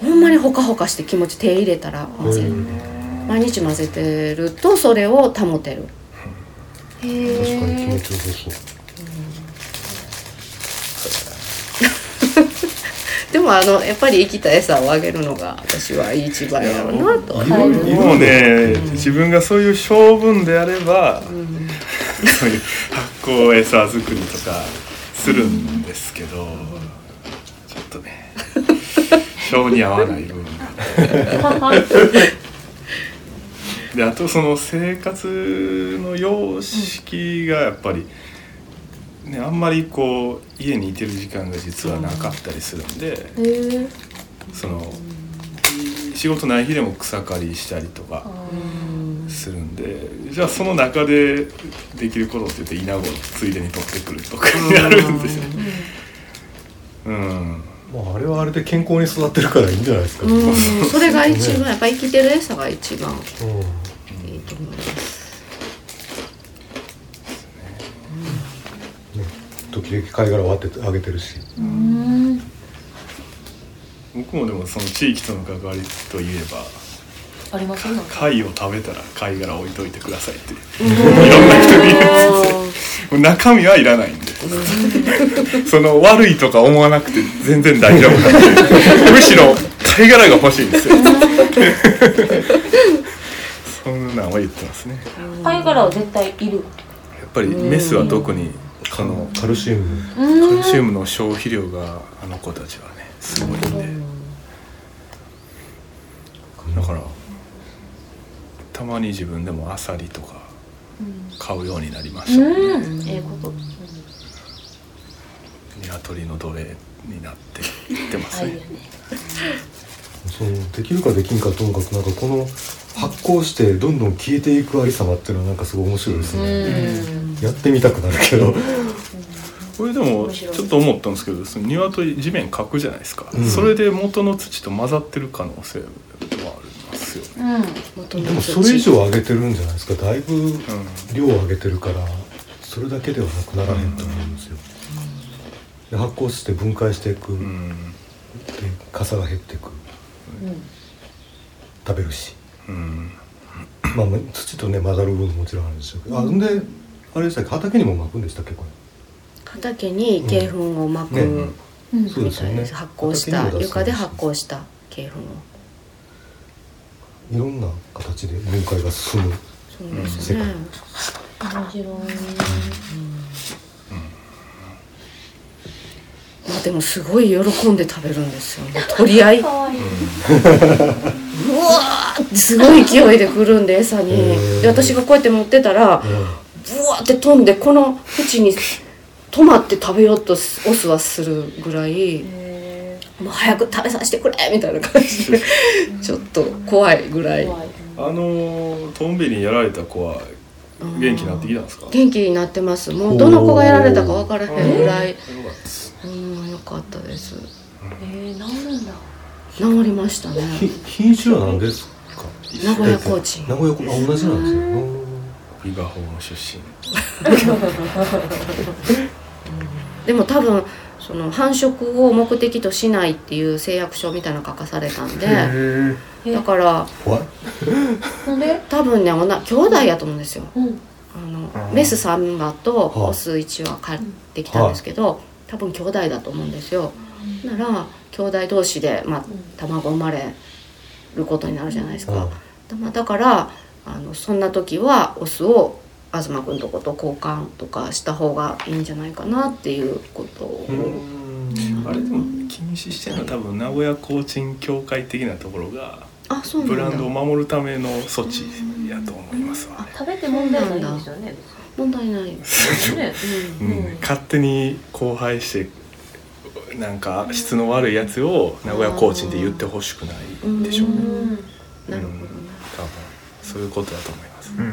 ほんまにほかほかして気持ち手入れたら混ぜる毎日混ぜてるとそれを保てる。へ確かに気え持ちよさそうでもあのやっぱり生きた餌をあげるのが私は一番やろうなとははいもうね、自分がそういう性分であれば、そういう発酵餌作りとかするんですけど、性に合わない部分。が であとその生活の様式がやっぱり、ね、あんまりこう家にいてる時間が実はなかったりするんで、その仕事ない日でも草刈りしたりとかするんでじゃあその中でできることって言って稲子をついでに取ってくるとかやるんですよ。うんまああれはあれで健康に育ってるからいいんじゃないですか、うん。それが一番やっぱ生きてる餌が一番うん。いいと思います。ね、時々貝殻割ってあげてるし。うん。僕もでもその地域との関わりといえばあります貝を食べたら貝殻置いといてくださいってい ろんな人に言うんですよ中身はいらないんで その悪いとか思わなくて全然大丈夫なんでむしろ貝殻が欲しいんですよ。そんなんは言ってますね。貝殻は絶対いる。やっぱりメスは特にこのカルシウム。カルシウムの消費量があの子たちはねすごいんで。だからたまに自分でもアサリとか買うようになりましたね。うん。ええこと鶏の奴隷になっていってますね。そのできるかできんかともかくなんかこの発酵してどんどん消えていくありさまっていうのはなんかすごい面白いですね、やってみたくなるけど。これでもちょっと思ったんですけどその鶏地面かくじゃないですか、うん。それで元の土と混ざってる可能性はありますよね、元のでもそれ以上上げてるんじゃないですか。だいぶうん。量を上げてるからそれだけではなくならへんと思うんですよ、で発酵して分解していく、うん。で傘が減っていく。食べるし。うん。まあまあ土とね混ざる部分ももちろんあるんでしょうけど、あんであれでしたっけ畑にも巻くんでしたっけこ畑に鶏粉をまく、ね。うん。れそうですよね。発酵した床で発酵した鶏粉を。いろんな形で分解が進む。そうですね、面白いまあでもすごい喜んで食べるんですよもう 取り合い。うかわいい。わーってすごい勢いで来るんで餌に。で私がこうやって持ってたらブワーって飛んでこの縁に止まって食べようとすオスはするぐらいへもう早く食べさせてくれみたいな感じで。ちょっと怖いぐらい。あのートンビにやられた子は元気になってきたんですか？元気になってます。もうどの子がやられたか分からへんぐらい。よかったですうんよかったです。えー、治るんだ。治りましたね。ひ品種は何ですか？名古屋コーチ名古屋コーチあ同じなんですよ、うん。伊賀法の出身。でも多分その繁殖を目的としないっていう誓約書みたいなの書かされたんでだから怖いなんで？多分ねおな兄弟やと思うんですよ。うん。あのメス3羽とはいオス1羽買ってきたんですけど多分兄弟だと思うんですよ。なら兄弟同士で、まあ、卵生まれることになるじゃないですか、まあ、だからあのそんな時はオスを東君とこと交換とかした方がいいんじゃないかなっていうことを、あれでも禁止してるのは多分名古屋コーチン協会的なところがあそうなんだ。ブランドを守るための措置やと思いますわね、食べて問題ないんですよね。問題ない。ねううん。ん、勝手に荒廃してなんか質の悪いやつを名古屋コーチンで言ってほしくないでしょうね、うん。なるほどねうん多分。そういうことだと思います、うん。も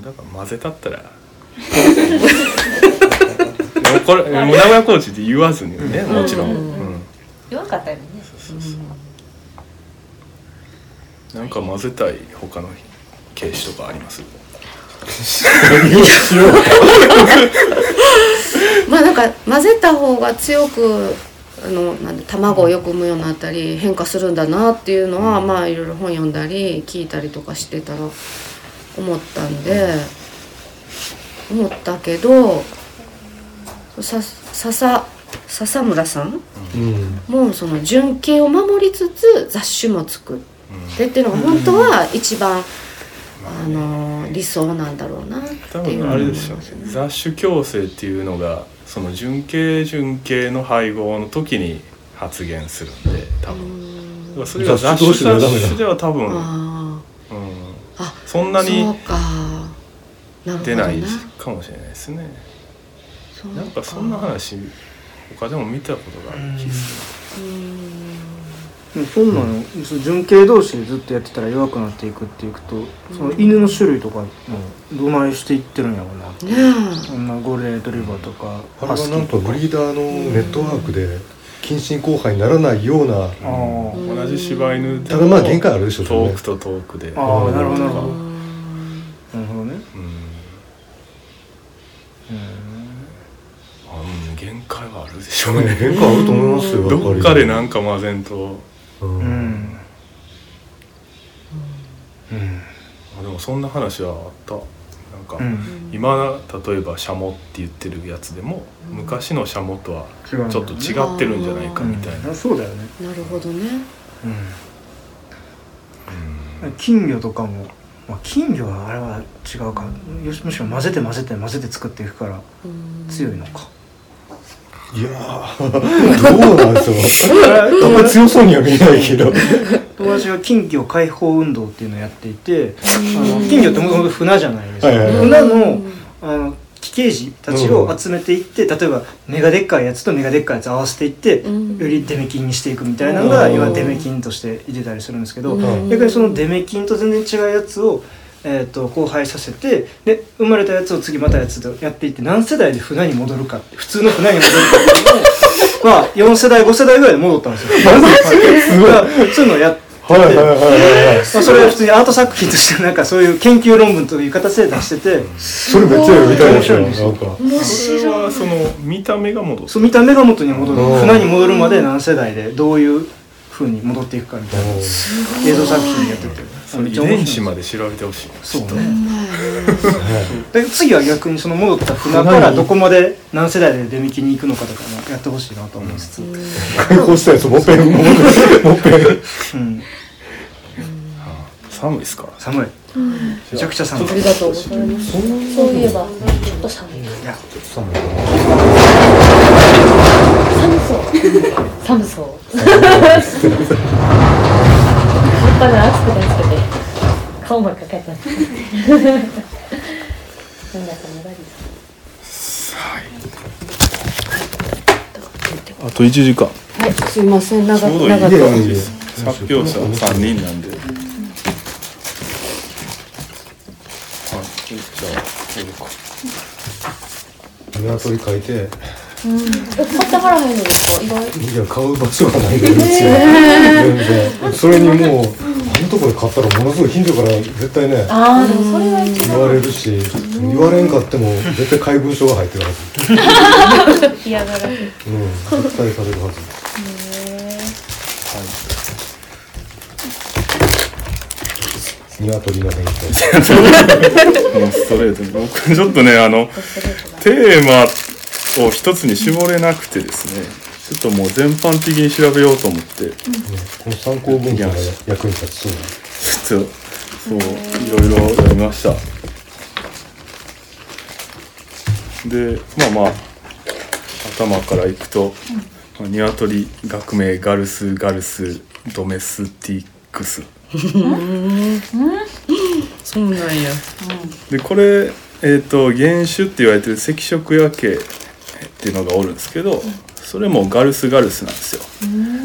うだから混ぜたったら。もうこれもう名古屋コーチって言わずにねもちろん、ううん。ん弱かったよね。そうそうなんか混ぜたい他の形式とかあります？まあなんか混ぜた方が強くあのなんで卵をよく産むようになったり変化するんだなっていうのは、まあいろいろ本読んだり聞いたりとかしてたら思ったんで思ったけどさ笹笹村さん？うん。もその純系を守りつつ雑種も作ってっていうのが本当は一番、あの理想なんだろうなっていう多分あれですよ。ね雑種共生っていうのがその純系純系の配合の時に発現するんで多分。それが雑種雑種では多分、そんなに出ないねかもしれないですね。なんかそんな話他でも見たことがある気がすうん。でもそんなの、純系同士でずっとやってたら弱くなっていくっていくとその犬の種類とかもどないしていってるんやろうなって。ねそんなゴールデンレトリバーとかあれはなんとブリーダーのネットワークで近親交配にならないようなあー。る同じ柴犬でただまあ限界あるでしょ遠くと遠くで。あーなるほどなるほど。うんなるほどね。うん。うん。あうん。限界はあるでしょうね。変化あると思いますよどっかでなんか混ぜんと。うん。うん。うん。あでもそんな話はあったか、うん。今例えばシャモって言ってるやつでも、昔のシャモとはちょっと違ってるんじゃないかみたいな、うん。そうだよね。なるほどね。うん。金魚とかも、まあ、金魚はあれは違うか。よしむしろ混ぜて混ぜて混ぜて作っていくからうん。強いのか、いやー どうなんですよ あんまり強そうには見えないけど友達が金魚解放運動っていうのをやっていてあの金魚ってもともと船じゃないですか、はいはいはい。船のあの奇形児たちを集めていって、例えば目がでっかいやつと目がでっかいやつ合わせていって、うん。よりデメキンにしていくみたいなのがうん。今デメキンとしていてたりするんですけど、うん。逆にそのデメキンと全然違うやつを、えー、と交配させてで生まれたやつを次またやつとやっていって何世代で船に戻るかって普通の船に戻るかっていうのを まあ4世代5世代ぐらいで戻ったんですよ。すごい。そういうのをやっててはいはい それは普通にアート作品としてなんかそういう研究論文という形で出してて。それめっちゃ読みたいですよ面白いんですよ。なんか。面それ白はいその見た目が戻すそう見た目が元に戻る。うん。船に戻るまで何世代でどういう風に戻っていくかみたいな映像作品やってて。遺めっちゃ面白い。伝子まで調べてほしい。そうね。で次は逆にその戻った船からどこまで何世代で出引きに行くのかとかもやってほしいなと思いつつ、解放したやつもっぺんもっぺん。うん、寒いですか寒いめちゃくちゃ寒い。ありがとうござい。ますそういえばちょっと寒い。いや。寒い寒そう。葉っぱが熱くて熱くて。顔もかかってますなんだかあと1時間。はい。すいません長ちょうどいい。長く発表者3人なんで、はい。じゃあこれか。鶏書いてえ買ってはらへんのですか？意外いや買う場所がないんですよ全然。それにもうあのとこで買ったらものすごい近所から絶対ねああでもそれは一言われるし言われんかっても絶対怪文書が入ってるはず。番嫌がらせ。うん絶対されるはず。鶏の変化もうストレートに僕ちょっとねあのテーマを一つに絞れなくてですねちょっともう全般的に調べようと思って。ねこの参考文献が役に立ちそうちょっとそういろいろ読みました。でまあまあ頭からいくと、まあ鶏学名ガルスガルスドメスティックス。そうなん。やでこれ、えー、と原種って言われてる赤色夜景っていうのがおるんですけどそれもガルスガルスなんですよ。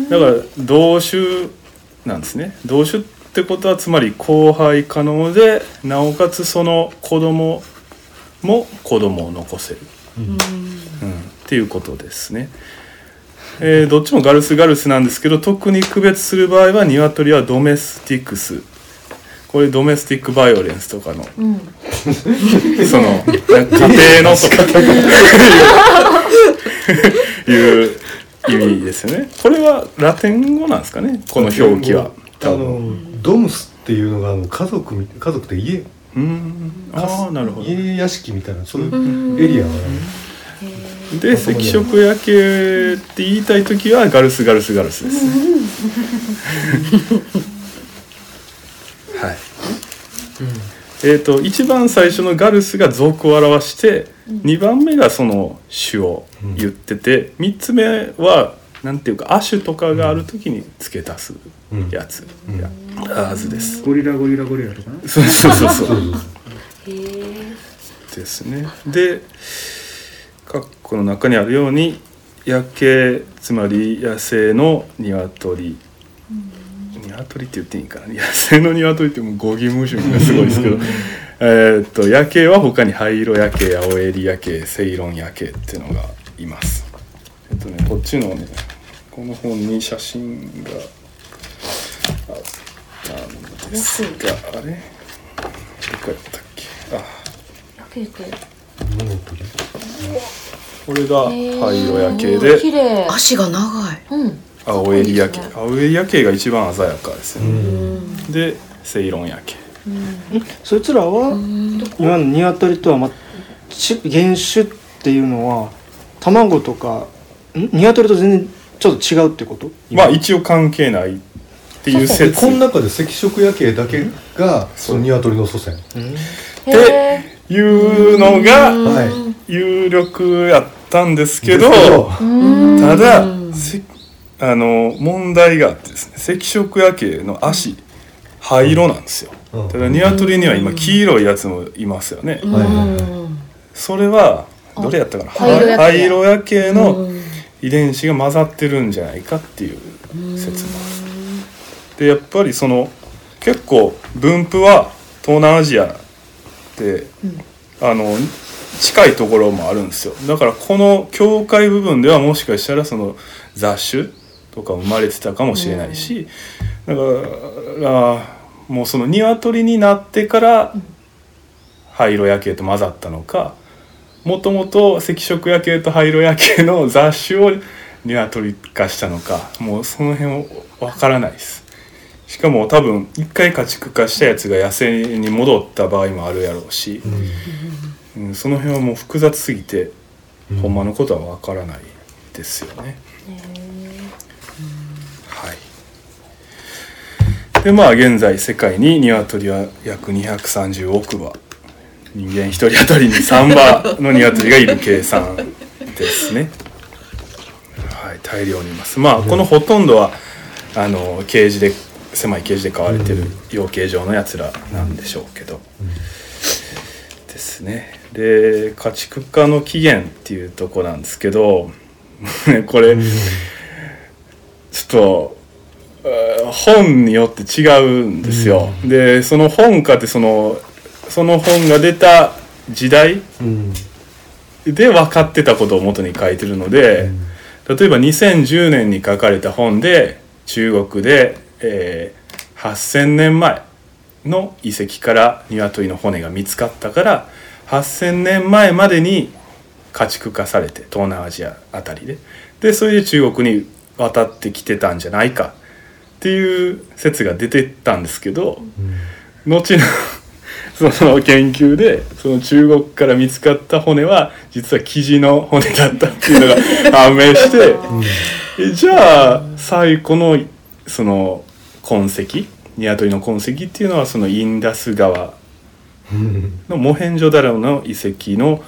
だから同種なんですね。同種ってことはつまり交配可能でなおかつその子供も子供を残せる、うん。っていうことですね。えーどっちもガルスガルスなんですけど特に区別する場合は鶏はドメスティクスこれドメスティックバイオレンスとかの、そのなんか家庭のとか。い。う意味ですよね。これはラテン語なんですかね？この表記は。あ多分のドムスっていうのがあの家族み家族って家？うん。ああなるほど。家屋敷みたいなそういうエリアが。で赤色夜景って言いたい時はガルスガルスガルスです。はいえー、と一番最初のガルスが属を表して2番目がその種を言ってて3つ目はなんていうか亜種とかがある時に付け足すやつ。やはずです。ゴリラゴリラゴリラとかなそうそうそうそう。そうそうですね。で括弧の中にあるように夜景つまり野生の鶏鶏って言っていいかな？野生の鶏ってもう語義無趣味がすごいですけど。えーっと夜景は他に灰色夜景青襟夜景セイロン夜景っていうのがいます。えっとねこっちのねこの本に写真があったんですがあれ？どこやったっけ？あ。これが灰色夜景綺で麗。足が長い。うん青襟夜景青襟夜景が一番鮮やかですうよね、ん。でセイロン夜景そいつらは今の鶏とはまち原種っていうのは卵とかん？鶏と全然ちょっと違うってこと？まあ一応関係ないっていうで説この中で赤色夜景だけがその鶏の祖先。へえいうのがはい。有力やったんですけどただせあの問題があってですね赤色夜景の足灰色なんですよ。うん。ただ鶏には今黄色いやつもいますよね。はいはいはい。それはどれやったかな？灰色夜景灰色夜景の遺伝子が混ざってるんじゃないかっていう説もでやっぱりその結構分布は東南アジアで、あの近いところもあるんですよ。だからこの境界部分ではもしかしたらその雑種とか生まれてたかもしれないし、だからもうその鶏になってから灰色夜景と混ざったのかもともと赤色夜景と灰色夜景の雑種を鶏化したのかもうその辺わからないです。しかも多分一回家畜化したやつが野生に戻った場合もあるやろうし、うん、その辺はもう複雑すぎて、うん。ほんまのことはわからないですよね。でまあ現在世界に鶏は約230億羽人間一人当たりに3羽の鶏がいる計算ですね。はい、大量にいます。まあこのほとんどはあのケージで狭いケージで飼われてる養鶏場のやつらなんでしょうけど、ですね。で家畜化の起源っていうとこなんですけど これ、ちょっと本によって違うんですよ。でその本かってそのその本が出た時代うん。で分かってたことを元に書いてるので、例えば2010年に書かれた本で中国で、えー8,000年前の遺跡から鶏の骨が見つかったから8,000年前までに家畜化されて東南アジアあたりで。でそれで中国に渡ってきてたんじゃないかっていう説が出てたんですけど、後の その研究でその中国から見つかった骨は実はキジの骨だったっていうのが 判明してえじゃあ最古のその痕跡鶏の痕跡っていうのはそのインダス川うん。のモヘンジョダロの遺跡の、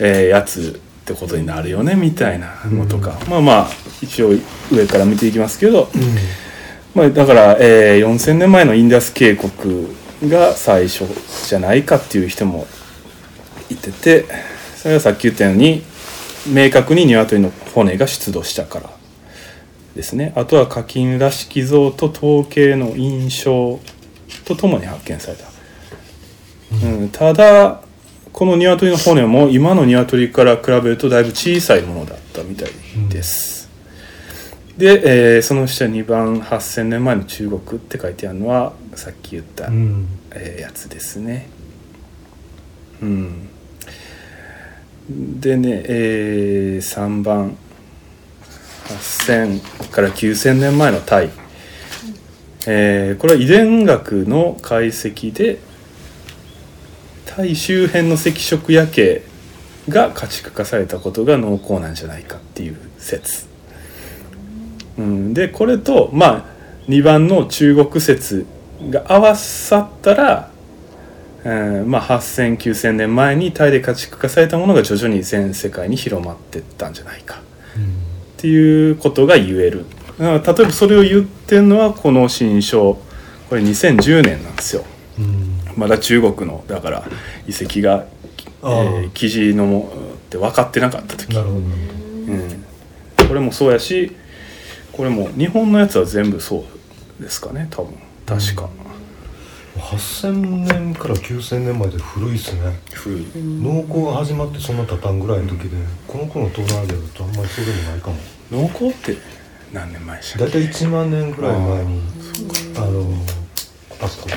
えーやつってことになるよねみたいなのとか、まあまあ一応上から見ていきますけど、まあ、だから、えー4,000年前のインダス渓谷が最初じゃないかっていう人もいててそれはさっき言ったように明確に鶏の骨が出土したからですね。あとは課金らしき像と統計の印象とともに発見された、うん、ただこの鶏の骨も今の鶏から比べるとだいぶ小さいものだったみたいです、で、えーその下2番8,000年前の中国って書いてあるのはさっき言った、うん。えーやつですね。うん。でね、え3番8000から9000年前のタイ、えーこれは遺伝学の解析でタイ周辺の赤色夜景が家畜化されたことが濃厚なんじゃないかっていう説、うん、でこれとまあ2番の中国説が合わさったら、えーまあ、80009000年前にタイで家畜化されたものが徐々に全世界に広まっていったんじゃないか。っていうことが言える。例えばそれを言ってるのはこの新書。これ2010年なんですよ。うん。まだ中国のだから遺跡が、えー記事のもって分かってなかった時。なるほど。うん、これもそうやしこれも日本のやつは全部そうですかね多分。確か、8000年から9000年前で古いっすね。古い。農耕が始まってそんな経たんぐらいの時でこの子の東南アジアだとあんまりそうでもないかも。農耕って何年前でしたっ大体1万年ぐらい前にあのあそこ。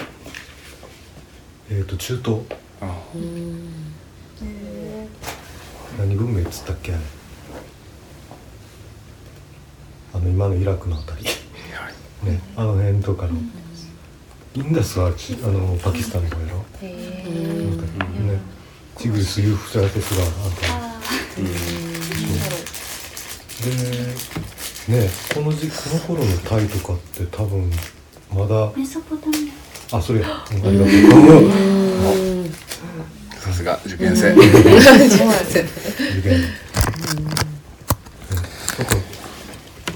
えっ、と中東。けあ何文明っつったっけあれあの今のイラクのあたり。ねあの辺とかの。インダスはちあのパキスタンの方やろ。ねチグリスユーフラテスがあったでねこの時この頃のタイとかって多分まだ。メソポタミあそれや、うん。ありがとうさすが受験生 受験。うん。なんか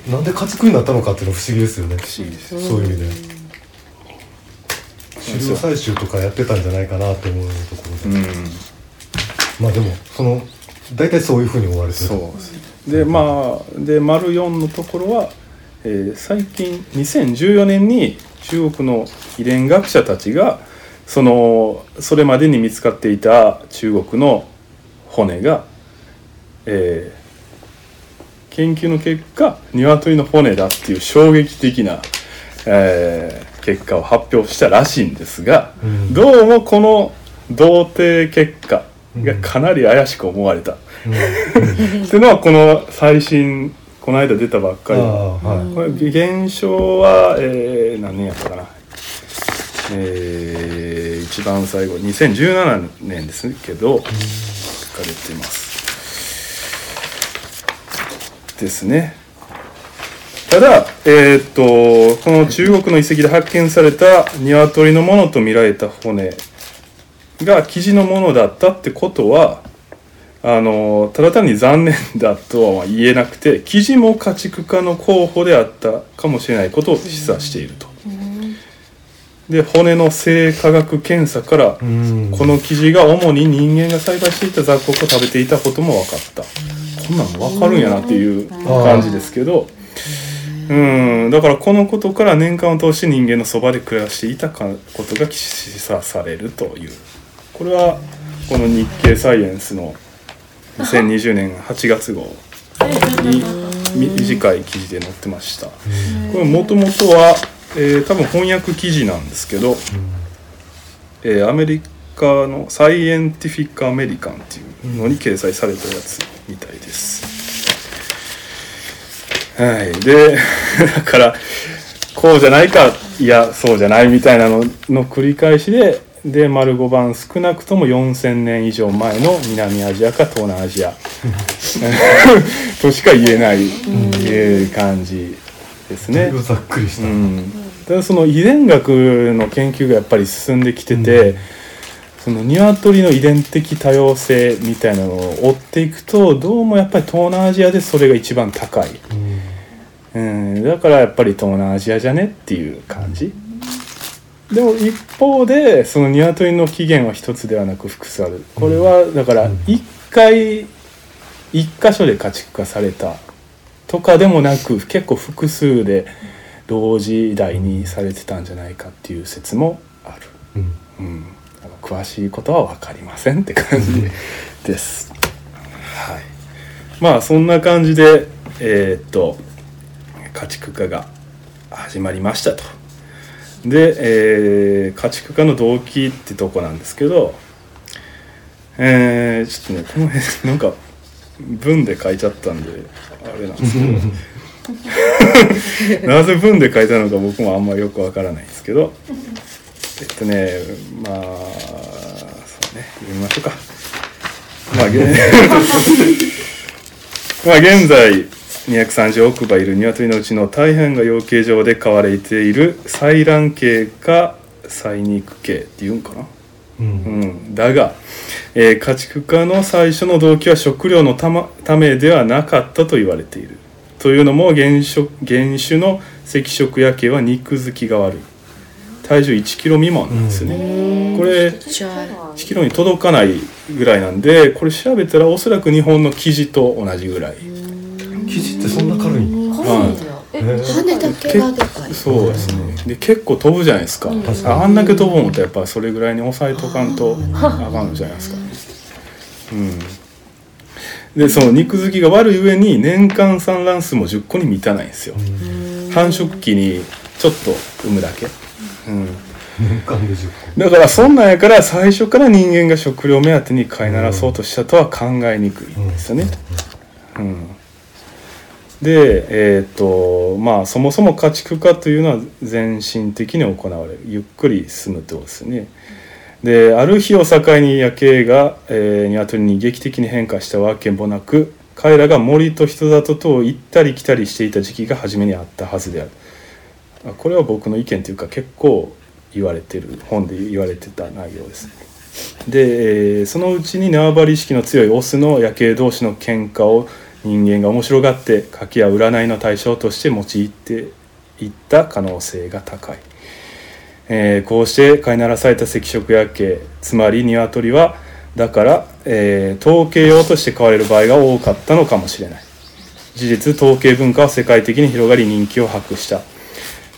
なんで家畜になったのかっていうのは不思議ですよね。不思議ですそういう意味で。狩猟採集とかやってたんじゃないかなと思うところで、うん。まあでもその大体そういうふうに思われてる。そうでまあで丸4のところは、えー最近2014年に中国の遺伝学者たちがそのそれまでに見つかっていた中国の骨が、えー研究の結果鶏の骨だっていう衝撃的な、えー結果を発表したらしいんですが、うん。どうもこの同定結果がかなり怪しく思われた。うん。っていうのはこの最新この間出たばっかりはい。これ現象は、えー何年やったかな。えー一番最後2017年ですけど書かれてますですね。ただえーっとこの中国の遺跡で発見された鶏のものと見られた骨が生地のものだったってことはあのただ単に残念だとは言えなくて生地も家畜化の候補であったかもしれないことを示唆していると。で骨の生化学検査からうん。この生地が主に人間が栽培していた雑穀を食べていたことも分かったこんなの分かるんやなっていう感じですけど。うん。だからこのことから年間を通して人間のそばで暮らしていたことが示唆されるという。これはこの日経サイエンスの2020年8月号に短い記事で載ってました。これもともとは、えー多分翻訳記事なんですけど、えーアメリカの「サイエンティフィック・アメリカン」っていうのに掲載されたやつみたいです。はい、で だからこうじゃないかいやそうじゃないみたいなのの繰り返しでで丸5番少なくとも4,000年以上前の南アジアか東南アジア。としか言えない、えー感じですね。ざっくりした、うん、ただその遺伝学の研究がやっぱり進んできてて、うんその鶏の遺伝的多様性みたいなのを追っていくとどうもやっぱり東南アジアでそれが一番高い、うん。うん、だからやっぱり東南アジアじゃねっていう感じ。でも一方でその鶏の起源は一つではなく複数ある。これはだからうん。一回一箇所で家畜化された。とかでもなく結構複数で同時代にされてたんじゃないかっていう説もある。うん。うん、詳しいことは分かりませんって感じです。はい。まあそんな感じでえーっと家畜化が始まりましたと。で、えー家畜化の動機ってとこなんですけど、えーちょっとねこの辺なんか文で書いちゃったんであれなんですけど。なぜ文で書いたのか僕もあんまよくわからないんですけどえっとねまあそうね読みましょうか。まあ 現 まあ現在230億羽いる鶏のうちの大半が養鶏場で飼われている採卵系か採肉系っていうんかな。うん。うん、だが、えー家畜化の最初の動機は食料のた,、ま、ためではなかったと言われている。というのも原種原種の赤色野系は肉付きが悪い体重1キロ未満なんですよね、これじゃあ1キロに届かないぐらいなんでこれ調べたらおそらく日本の生地と同じぐらい。生地ってそんな軽いん軽いんだよ。えへー羽だけがでかい。そうですね。で結構飛ぶじゃないですか、うん。あんだけ飛ぶもんとやっぱそれぐらいに抑えとかんとあかんじゃないですか。うん。でその肉付きが悪い上に年間産卵数も10個に満たないんですよ。繁殖期にちょっと産むだけ、うん、年間で10個。だからそんなんやから最初から人間が食料目当てに飼いならそうとしたとは考えにくいんですよね、うん、でえっ、とまあそもそも家畜化というのは全身的に行われる。ゆっくり進むってことですね。である日を境に夜景が、えー、鶏に劇的に変化したわけもなく彼らが森と人里とを行ったり来たりしていた時期が初めにあったはずである。あこれは僕の意見というか結構言われてる本で言われてた内容ですで、そのうちに縄張り意識の強いオスの夜景同士の喧嘩を人間が面白がって賭けや占いの対象として用いていった可能性が高い、えーこうして飼いならされた赤色夜景つまり鶏はだから、えー統計用として飼われる場合が多かったのかもしれない。事実統計文化は世界的に広がり人気を博した。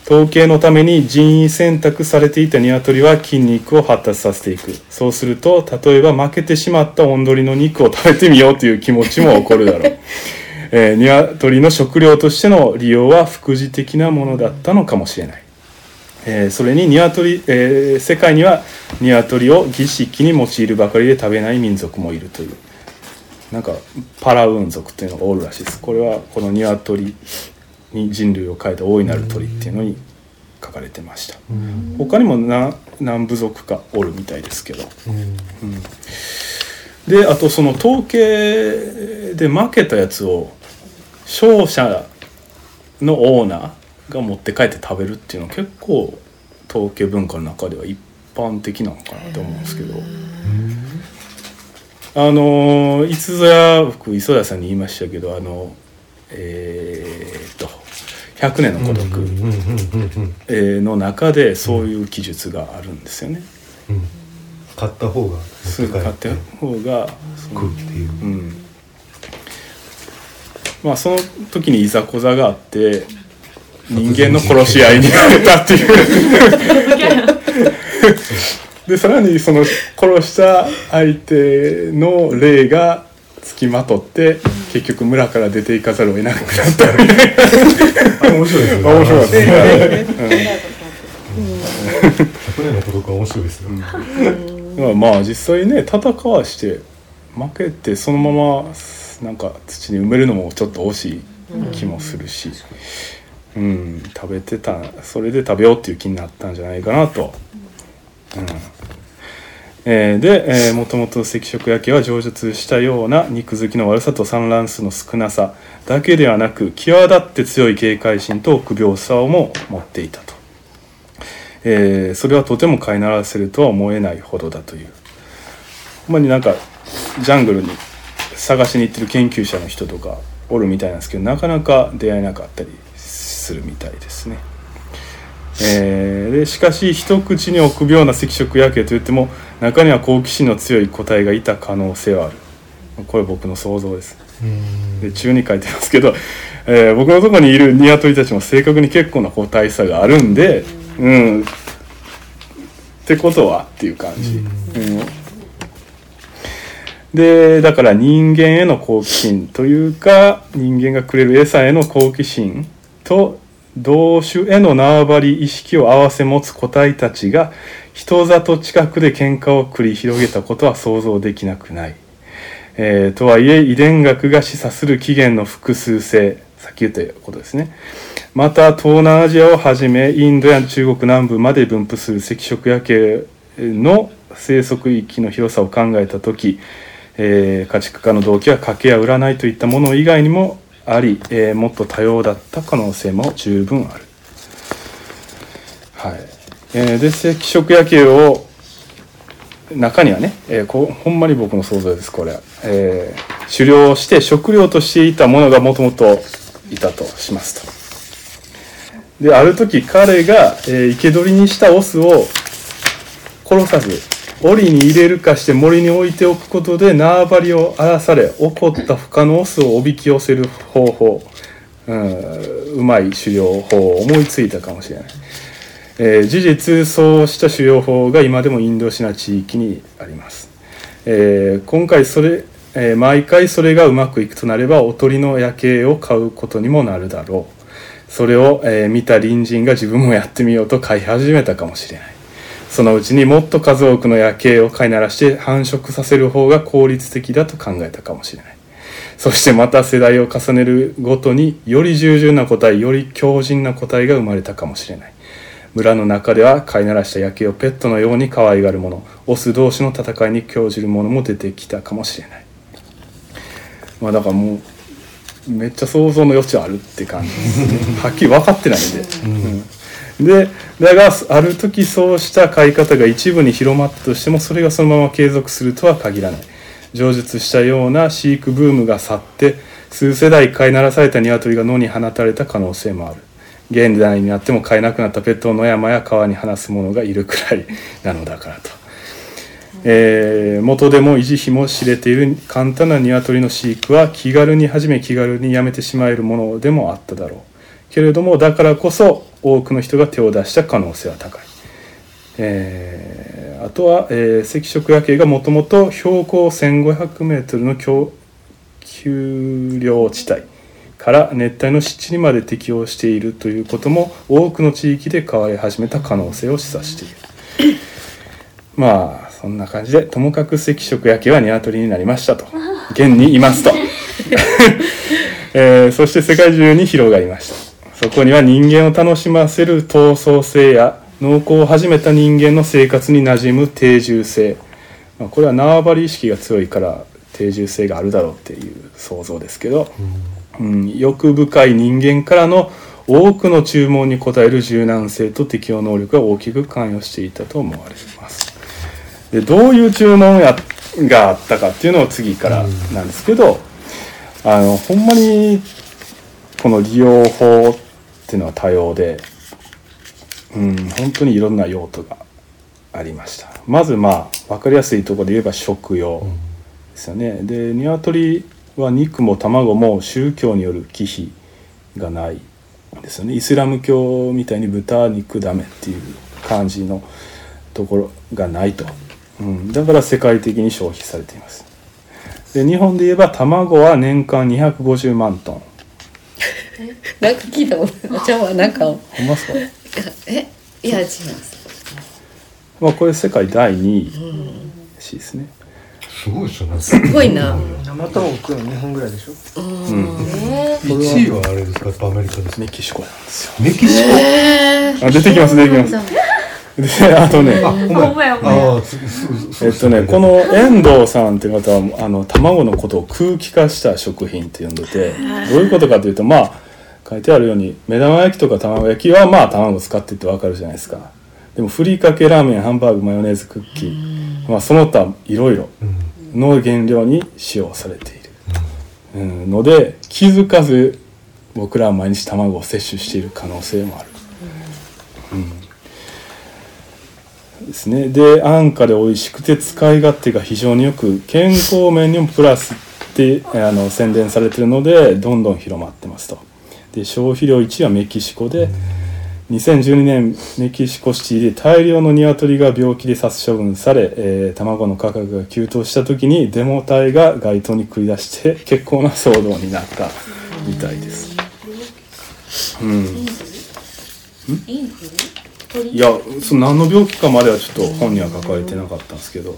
統計のために人為選択されていた鶏は筋肉を発達させていく。そうすると例えば負けてしまったオンドリの肉を食べてみようという気持ちも起こるだろう、えー、鶏の食料としての利用は副次的なものだったのかもしれない、えーそれに鶏、えー世界には鶏を儀式に用いるばかりで食べない民族もいるという。なんかパラウン族っていうのがおるらしいです。これはこの鶏に人類を変えた大いなる鳥っていうのに書かれてました。うん。他にも何何部族かおるみたいですけど。うん。であとその統計で負けたやつを勝者のオーナーが持って帰って食べるっていうのは結構統計文化の中では一般的なのかなと思うんですけど。あのいつぞや僕磯田さんに言いましたけどあのえーっと「100年の孤独」の中でそういう記述があるんですよね。うん。買った方がすぐ買った方がっていううん。まあその時にいざこざがあって人間の殺し合いになれたっていう。でさらにその殺した相手の霊がつきまとって結局村から出ていかざるを得なくなったみたいなあ面白いですね面白かったですね。100年の孤独は面白いですよまあまあ実際ね戦わして負けてそのままなん。か土に埋めるのもちょっと惜しい気もするし、うん、食べてたそれで食べようっていう気になったん。じゃないかなと。うんえーで、えー、もともと赤色焼けは上述したような肉付きの悪さと産卵数の少なさだけではなく際立って強い警戒心と臆病さをも持っていたと。えーそれはとても飼いならせるとは思えないほどだというほんまになんかジャングルに探しに行ってる研究者の人とかおるみたいなんですけどなかなか出会えなかったりするみたいですね。えーでしかし一口に臆病な赤色夜景といっても中には好奇心の強い個体がいた可能性はある。これ僕の想像です。うん。で中に書いてますけど、えー僕のところにいるニワトリたちも正確に結構な個体差があるんでうん。ってことはっていう感じ、うん。でだから人間への好奇心というか人間がくれる餌への好奇心と同種への縄張り意識を併せ持つ個体たちが人里近くで喧嘩を繰り広げたことは想像できなくない。えーとはいえ遺伝学が示唆する起源の複数性さっき言ったことですねまた東南アジアをはじめインドや中国南部まで分布する赤色野系の生息域の広さを考えた時、えー家畜化の動機は賭けや占いといったもの以外にもあり、えーもっと多様だった可能性も十分ある。はいえーで赤色野球を中にはね、えーこほんまに僕の想像ですこれ、えー狩猟して食料としていたものがもともといたとしますと。である時彼が、えー生け捕りにしたオスを殺さず檻に入れるかして森に置いておくことで縄張りを荒らされ怒った他のオスをおびき寄せる方法、うん、うまい狩猟法を思いついたかもしれない、えー事実そうした狩猟法が今でもインドシナ地域にあります、えー今回それ、えー毎回それがうまくいくとなればおとりの夜景を買うことにもなるだろう。それを、えー見た隣人が自分もやってみようと買い始めたかもしれない。そのうちにもっと数多くの夜景を飼いならして繁殖させる方が効率的だと考えたかもしれない。そしてまた世代を重ねるごとにより従順な個体より強靭な個体が生まれたかもしれない。村の中では飼いならした夜景をペットのように可愛がる者オス同士の戦いに興じる者も出てきたかもしれない。まあだからもうめっちゃ想像の余地あるって感じですね。はっきり分かってないんで、うん。でだがある時そうした飼い方が一部に広まったとしてもそれがそのまま継続するとは限らない。上述したような飼育ブームが去って数世代飼いならされた鶏が野に放たれた可能性もある。現代になっても飼えなくなったペットを野山や川に放す者がいるくらいなのだからと、えー元でも維持費も知れている簡単な鶏の飼育は気軽に始め気軽にやめてしまえるものでもあっただろう。けれどもだからこそ多くの人が手を出した可能性は高い、えーあとは、えー赤色野系がもともと標高 1500m の丘丘陵地帯。から熱帯の湿地にまで適応しているということも多くの地域で変わり始めた可能性を示唆している。まあそんな感じでともかく赤色野系は鶏になりましたと。現にいますと、えーそして世界中に広がりました。そこには人間を楽しませる闘争性や農耕を始めた人間の生活に馴染む定住性、まあ、これは縄張り意識が強いから定住性があるだろうっていう想像ですけど、うん、欲深い人間からの多くの注文に応える柔軟性と適応能力が大きく関与していたと思われます。でどういう注文やがあったかっていうのを次からなんですけど、あのほんまにこの利用法っていうのは多様で、うん、本当にいろんな用途がありました。まずまあ分かりやすいとこで言えば食用ですよね。で鶏は肉も卵も宗教による忌避がないですよね。イスラム教みたいに豚肉ダメっていう感じのところがないと、うん、だから世界的に消費されています。で日本で言えば卵は年間250万トン。なんか聞いたことじゃあなんかほんまっすか、え？いや違います。まあ、これ世界第2位らしいですねすごいですよね。すごいな。生卵食うの2本ぐらいでしょ？1位はあれですか？やっぱアメリカですメキシコなんですよ。メキシコ？あ出てきます出てきます。であとねあほんまほんまや。ほんまや。ああすすすえっとね、この遠藤さんっていう方はあの卵のことを空気化した食品って呼んでてどういうことかというとまあ書いてあるように目玉焼きとか卵焼きはまあ卵使ってってわかるじゃないですかでもふりかけラーメンハンバーグマヨネーズクッキー、まあ、その他いろいろうん。の原料に使用されている、うん、ので気づかず僕らは毎日卵を摂取している可能性もある、うん、ですね。で安価で美味しくて使い勝手が非常によく健康面にもプラスってあの宣伝されてるのでどんどん広まってますと。で消費量1位はメキシコで、2012年メキシコシティで大量の鶏が病気で殺処分され、えー卵の価格が急騰した時にデモ隊が街頭に繰り出して結構な騒動になったみたいです。うん、いやその何の病気かまではちょっと本には書かれてなかったんですけど、は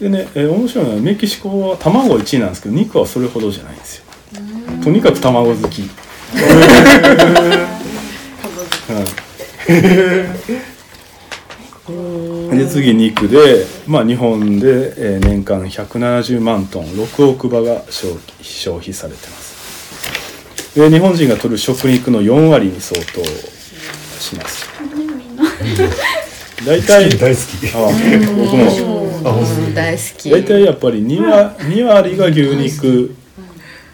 い、でね、えー面白いのはメキシコは卵1位なんですけど肉はそれほどじゃないんですよとにかく卵好き。はい。で次肉で、まあ、日本で、えー年間170万トン6億羽が消費消費されてます。で日本人が取る食肉の4割に相当します。大体大好き。大好き。大体やっぱり 2, 割2割が牛肉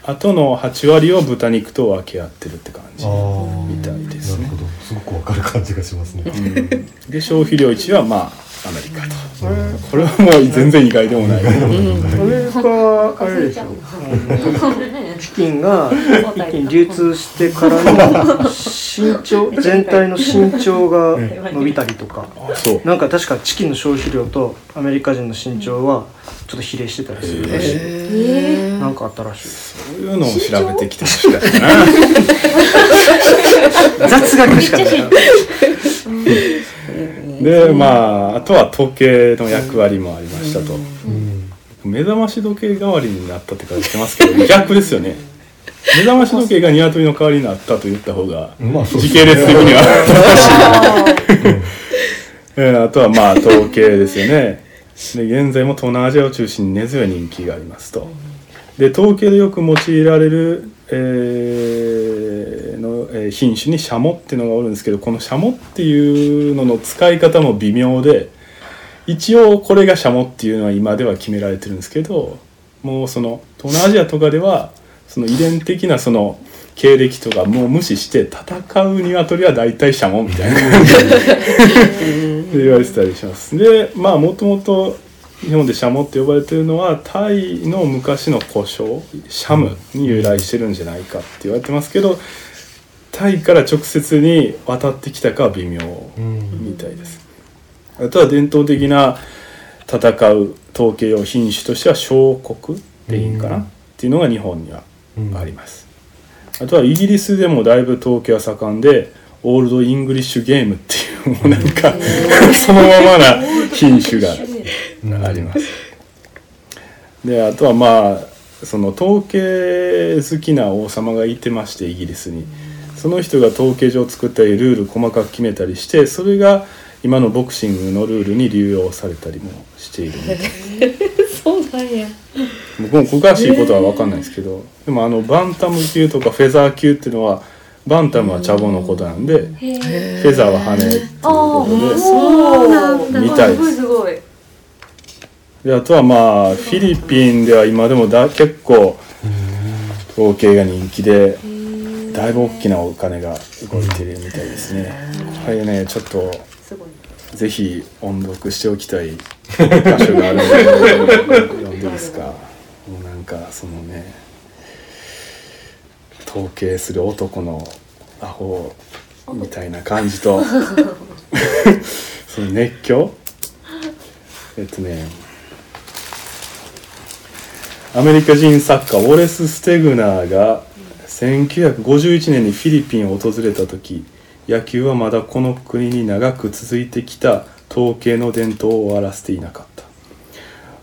あとの8割を豚肉と分け合ってるって感じああみたいですね。なるほど。すごくわかる感じがしますね。で消費量1位はまあアメリカと。これはもう全然意外でもない。アメリカはあれでしょ。うんチキンが。一気に流通してからの身長 全体の身長が伸びたりとか。なんか確かチキンの消費量とアメリカ人の身長はちょっと比例してたりするらしい。なんかあったらしい。ですそういうのを調べてきてほしかったな。雑学しかない。でまああとは時計の役割もありましたと。うん目覚まし時計代わりになったって書いてますけど 逆ですよね。目覚まし時計が鶏の代わりになったと言った方が時系列的には えーあとはまあ統計ですよね。で現在も東南アジアを中心に根強い人気がありますと。で統計でよく用いられる、えーのえー品種にシャモっていうのがおるんですけどこのシャモっていうのの使い方も微妙で一応これがシャモっていうのは今では決められてるんですけどもうその東南アジアとかではその遺伝的なその経歴とかもう無視して戦う鶏は大体シャモみたいな感じで言われてたりします。でまあもともと日本でシャモって呼ばれてるのはタイの昔の胡椒シャムに由来してるんじゃないかって言われてますけどタイから直接に渡ってきたかは微妙うんみたいです。あとは伝統的な戦う統計用品種としては小国でいいんかな、うん。っていうのが日本にはうんあります。あとはイギリスでもだいぶ統計は盛んでOld English Game っていうもうなんか そのままな 品種があります。であとはまあその闘鶏好きな王様がいてましてイギリスに。その人が闘鶏場作ったりルール細かく決めたりしてそれが今のボクシングのルールに流用されたりもしているみたいそうなんや。僕も詳しいことは分かんないですけど、でもあのバンタム級とかフェザー級っていうのはバンタムはチャボのことなんで、フェザーは羽っていうことで。みたいですすごいすごいであとはまあフィリピンでは今でもだ結構統計が人気でだいぶ大きなお金が動いてるみたいですね。これねちょっとぜひ音読しておきたい場所があるので読んでいいですか？もうなんかそのね統計する男のアホみたいな感じとその熱狂？えっとねアメリカ人作家ウォレス・ステグナーが1951年にフィリピンを訪れた時野球はまだこの国に長く続いてきた統計の伝統を終わらせていなかった。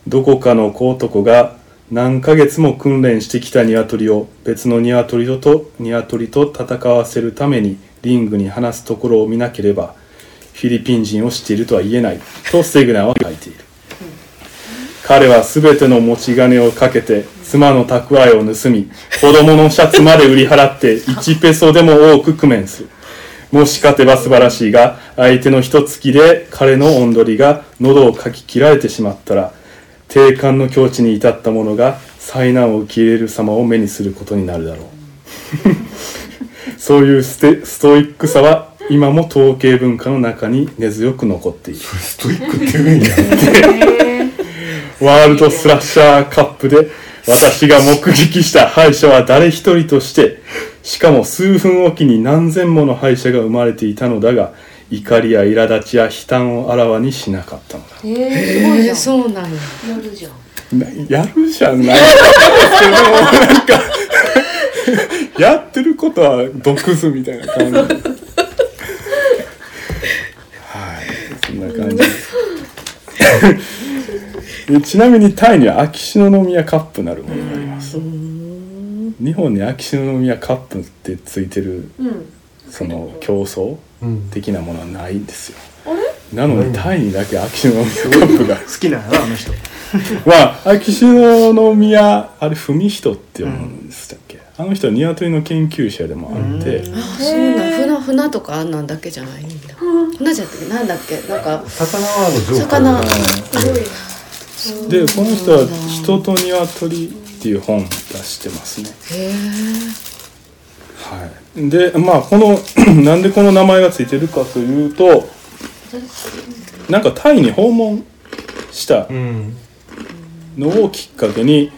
どこかの小男が何ヶ月も訓練してきた鶏を別の鶏と鶏と戦わせるためにリングに放すところを見なければフィリピン人を知っているとは言えないとステグナーは書いている。彼は全ての持ち金をかけて妻の蓄えを盗み子供のシャツまで売り払って1ペソでも多く工面する。もし勝てば素晴らしいが相手の一突きで彼のおんどりが喉をかき切られてしまったら諦観の境地に至った者が災難を受け入れる様を目にすることになるだろう。そういうステストイックさは今も闘鶏文化の中に根強く残っている。ストイックって言うんや。ワールドスラッシャーカップで私が目撃した敗者は誰一人としてしかも数分おきに何千もの敗者が生まれていたのだが怒りや苛立ちや悲嘆をあらわにしなかったのだ。えー、そうなんややるじゃん。なやるじゃないですけどなんか やってることは毒図みたいな感じ。はいそんな感じ。ですでちなみにタイには秋篠宮カップなるものがあります日本に秋篠宮カップってついてるうん。その競争うん。的なものはないんですよ。なのにタイにだけ秋篠宮カップが。好きなんあの人。まあ秋篠宮あれ文人って読むんでしたっけ、あの人は鶏の研究者でもあって、あそうなん船船とかあんなんだけじゃないんだ。船じゃなくてなんだっけなんか魚。は魚。がでこの人は「人と鶏」っていう本出してますね。はい。でまあこの なんでこの名前がついてるかというとなんかタイに訪問したうん。のをきっかけに